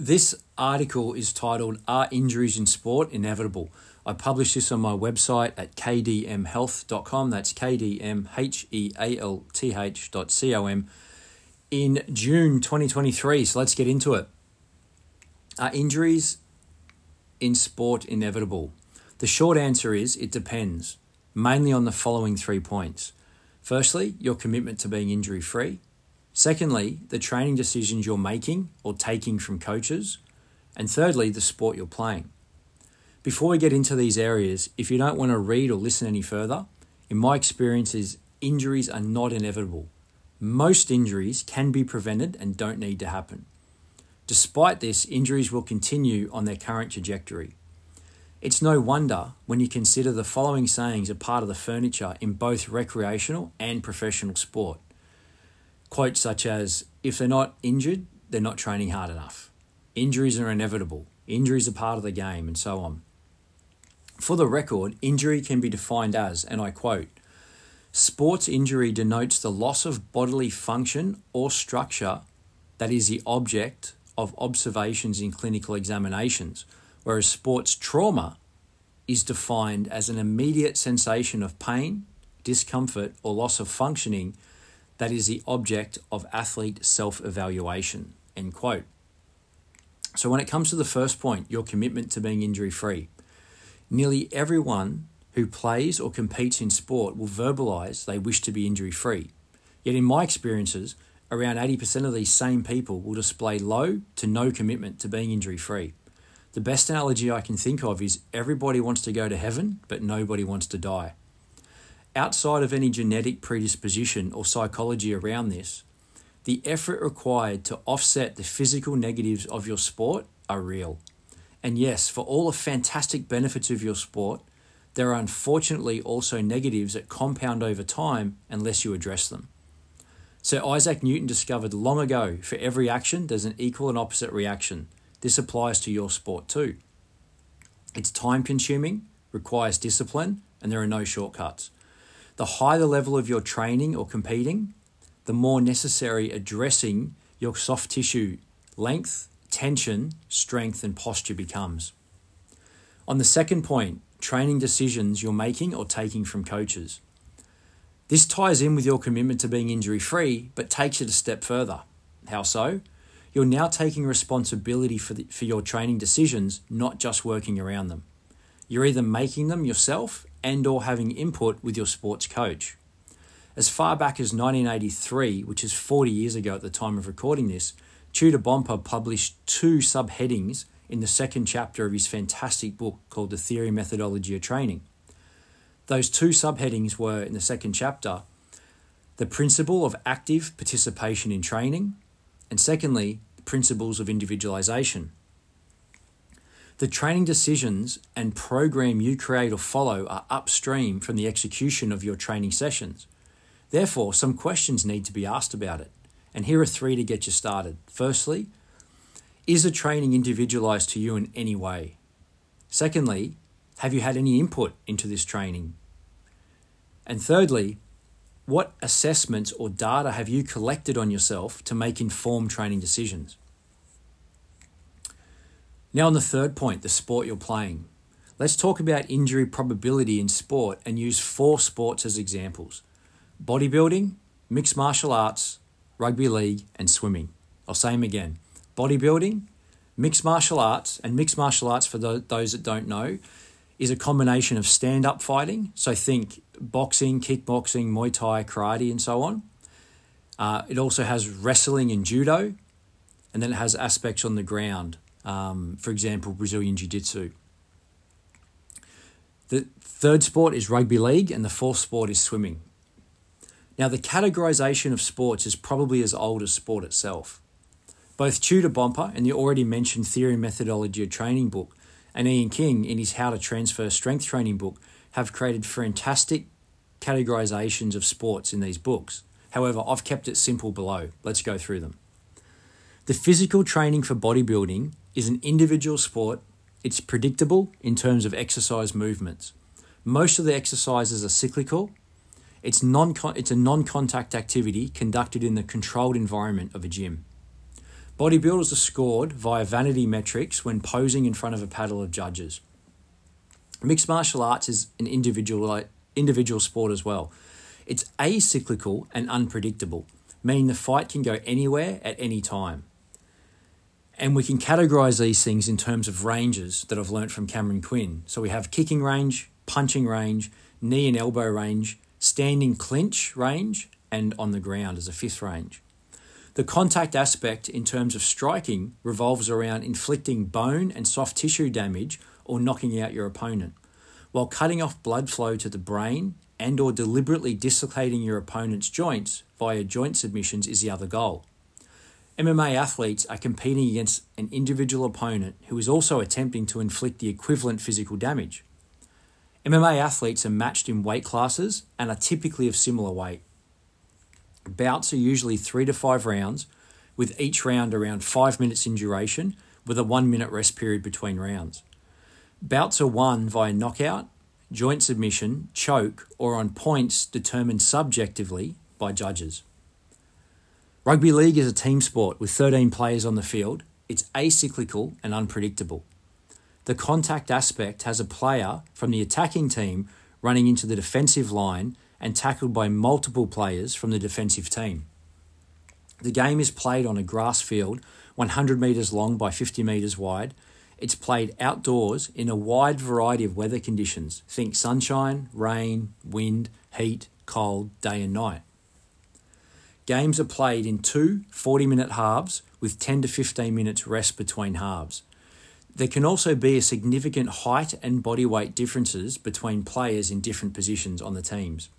This article is titled Are Injuries in Sport Inevitable? I published this on my website at kdmhealth.com. That's kdmhealth.com in June 2023. So let's get into it. Are injuries in sport inevitable? The short answer is it depends, mainly on the following three points. Firstly, your commitment to being injury free. Secondly, the training decisions you're making or taking from coaches. And thirdly, the sport you're playing. Before we get into these areas, if you don't want to read or listen any further, in my experiences, injuries are not inevitable. Most injuries can be prevented and don't need to happen. Despite this, injuries will continue on their current trajectory. It's no wonder when you consider the following sayings are part of the furniture in both recreational and professional sport. Quotes such as, if they're not injured, they're not training hard enough. Injuries are inevitable. Injuries are part of the game, and so on. For the record, injury can be defined as, and I quote, sports injury denotes the loss of bodily function or structure that is the object of observations in clinical examinations whereas sports trauma is defined as an immediate sensation of pain, discomfort, or loss of functioning that is the object of athlete self evaluation. End quote. So, when it comes to the first point, your commitment to being injury free, nearly everyone who plays or competes in sport will verbalize they wish to be injury free. Yet, in my experiences, around 80% of these same people will display low to no commitment to being injury free. The best analogy I can think of is everybody wants to go to heaven, but nobody wants to die. Outside of any genetic predisposition or psychology around this, the effort required to offset the physical negatives of your sport are real. And yes, for all the fantastic benefits of your sport, there are unfortunately also negatives that compound over time unless you address them. Sir Isaac Newton discovered long ago for every action, there's an equal and opposite reaction. This applies to your sport too. It's time consuming, requires discipline, and there are no shortcuts. The higher the level of your training or competing, the more necessary addressing your soft tissue length, tension, strength, and posture becomes. On the second point, training decisions you're making or taking from coaches. This ties in with your commitment to being injury free, but takes it a step further. How so? you're now taking responsibility for, the, for your training decisions, not just working around them. You're either making them yourself and or having input with your sports coach. As far back as 1983, which is 40 years ago at the time of recording this, Tudor Bompa published two subheadings in the second chapter of his fantastic book called The Theory Methodology of Training. Those two subheadings were in the second chapter the principle of active participation in training and secondly, the principles of individualization. The training decisions and program you create or follow are upstream from the execution of your training sessions. Therefore, some questions need to be asked about it. And here are three to get you started. Firstly, is the training individualized to you in any way? Secondly, have you had any input into this training? And thirdly, what assessments or data have you collected on yourself to make informed training decisions? Now, on the third point, the sport you're playing. Let's talk about injury probability in sport and use four sports as examples bodybuilding, mixed martial arts, rugby league, and swimming. I'll say them again bodybuilding, mixed martial arts, and mixed martial arts, for those that don't know, is a combination of stand up fighting. So think boxing, kickboxing, Muay Thai, karate, and so on. Uh, it also has wrestling and judo, and then it has aspects on the ground, um, for example, Brazilian Jiu Jitsu. The third sport is rugby league, and the fourth sport is swimming. Now, the categorization of sports is probably as old as sport itself. Both Tudor Bompa and the already mentioned Theory and Methodology of Training book, and Ian King in his How to Transfer Strength Training book, have created fantastic categorizations of sports in these books. However, I've kept it simple below. Let's go through them. The physical training for bodybuilding is an individual sport. It's predictable in terms of exercise movements. Most of the exercises are cyclical. It's, non it's a non contact activity conducted in the controlled environment of a gym. Bodybuilders are scored via vanity metrics when posing in front of a paddle of judges. Mixed martial arts is an individual, uh, individual sport as well. It's acyclical and unpredictable, meaning the fight can go anywhere at any time. And we can categorize these things in terms of ranges that I've learnt from Cameron Quinn. So we have kicking range, punching range, knee and elbow range, standing clinch range, and on the ground as a fifth range. The contact aspect in terms of striking revolves around inflicting bone and soft tissue damage or knocking out your opponent, while cutting off blood flow to the brain and or deliberately dislocating your opponent's joints via joint submissions is the other goal. MMA athletes are competing against an individual opponent who is also attempting to inflict the equivalent physical damage. MMA athletes are matched in weight classes and are typically of similar weight. Bouts are usually three to five rounds, with each round around five minutes in duration, with a one minute rest period between rounds. Bouts are won via knockout, joint submission, choke, or on points determined subjectively by judges. Rugby league is a team sport with 13 players on the field. It's acyclical and unpredictable. The contact aspect has a player from the attacking team running into the defensive line and tackled by multiple players from the defensive team. The game is played on a grass field 100 metres long by 50 metres wide. It's played outdoors in a wide variety of weather conditions. Think sunshine, rain, wind, heat, cold, day and night. Games are played in two 40 minute halves with 10 to 15 minutes rest between halves. There can also be a significant height and body weight differences between players in different positions on the teams.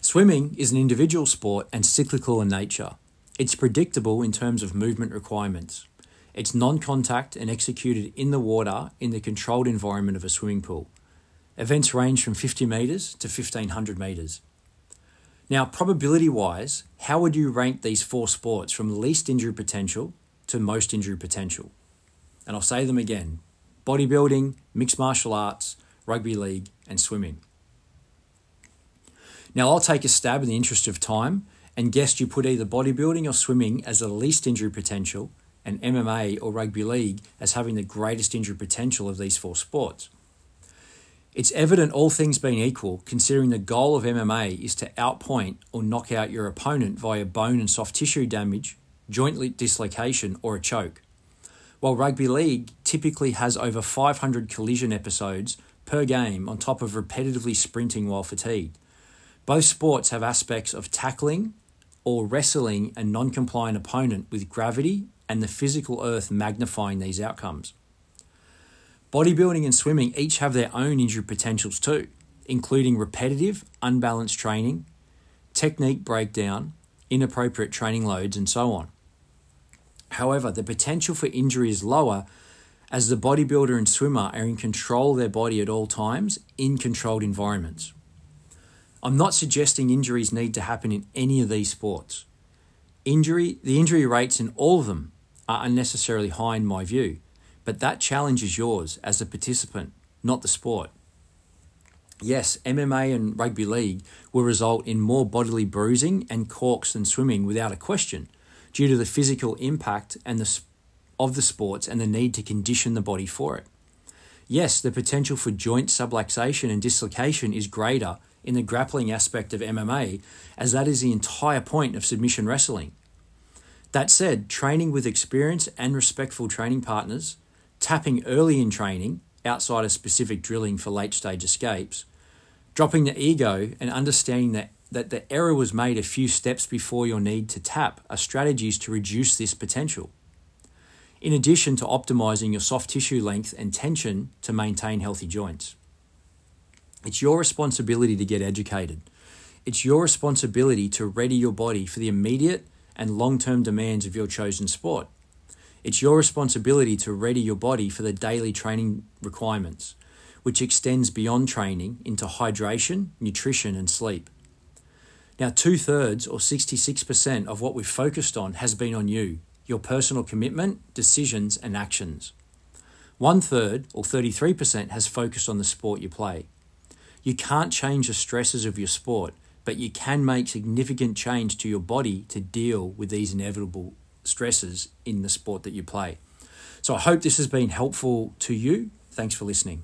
Swimming is an individual sport and cyclical in nature. It's predictable in terms of movement requirements. It's non contact and executed in the water in the controlled environment of a swimming pool. Events range from 50 metres to 1500 metres. Now, probability wise, how would you rank these four sports from least injury potential to most injury potential? And I'll say them again bodybuilding, mixed martial arts, rugby league, and swimming. Now, I'll take a stab in the interest of time and guess you put either bodybuilding or swimming as the least injury potential and MMA or rugby league as having the greatest injury potential of these four sports. It's evident, all things being equal, considering the goal of MMA is to outpoint or knock out your opponent via bone and soft tissue damage, joint dislocation, or a choke. While rugby league typically has over 500 collision episodes per game on top of repetitively sprinting while fatigued. Both sports have aspects of tackling or wrestling a non compliant opponent with gravity and the physical earth magnifying these outcomes. Bodybuilding and swimming each have their own injury potentials too, including repetitive, unbalanced training, technique breakdown, inappropriate training loads, and so on. However, the potential for injury is lower as the bodybuilder and swimmer are in control of their body at all times in controlled environments. I'm not suggesting injuries need to happen in any of these sports. Injury, the injury rates in all of them are unnecessarily high in my view, but that challenge is yours as a participant, not the sport. Yes, MMA and rugby league will result in more bodily bruising and corks than swimming without a question, due to the physical impact and the, of the sports and the need to condition the body for it. Yes, the potential for joint subluxation and dislocation is greater in the grappling aspect of MMA, as that is the entire point of submission wrestling. That said, training with experienced and respectful training partners, tapping early in training outside of specific drilling for late stage escapes, dropping the ego and understanding that, that the error was made a few steps before your need to tap are strategies to reduce this potential. In addition to optimizing your soft tissue length and tension to maintain healthy joints. It's your responsibility to get educated. It's your responsibility to ready your body for the immediate and long term demands of your chosen sport. It's your responsibility to ready your body for the daily training requirements, which extends beyond training into hydration, nutrition, and sleep. Now, two thirds or 66% of what we've focused on has been on you, your personal commitment, decisions, and actions. One third or 33% has focused on the sport you play. You can't change the stresses of your sport, but you can make significant change to your body to deal with these inevitable stresses in the sport that you play. So I hope this has been helpful to you. Thanks for listening.